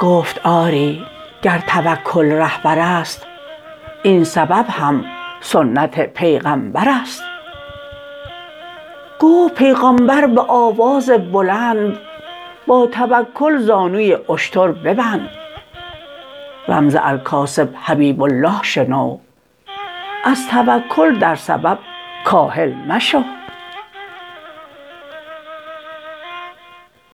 گفت آری گر توکل رهبرست این سبب هم سنت پیغامبرست گفت پیغامبر به آواز بلند با توکل زانوی اشتر ببند. رمز الکاسب حبیب الله شنو. از توکل در سبب کاهل مشو.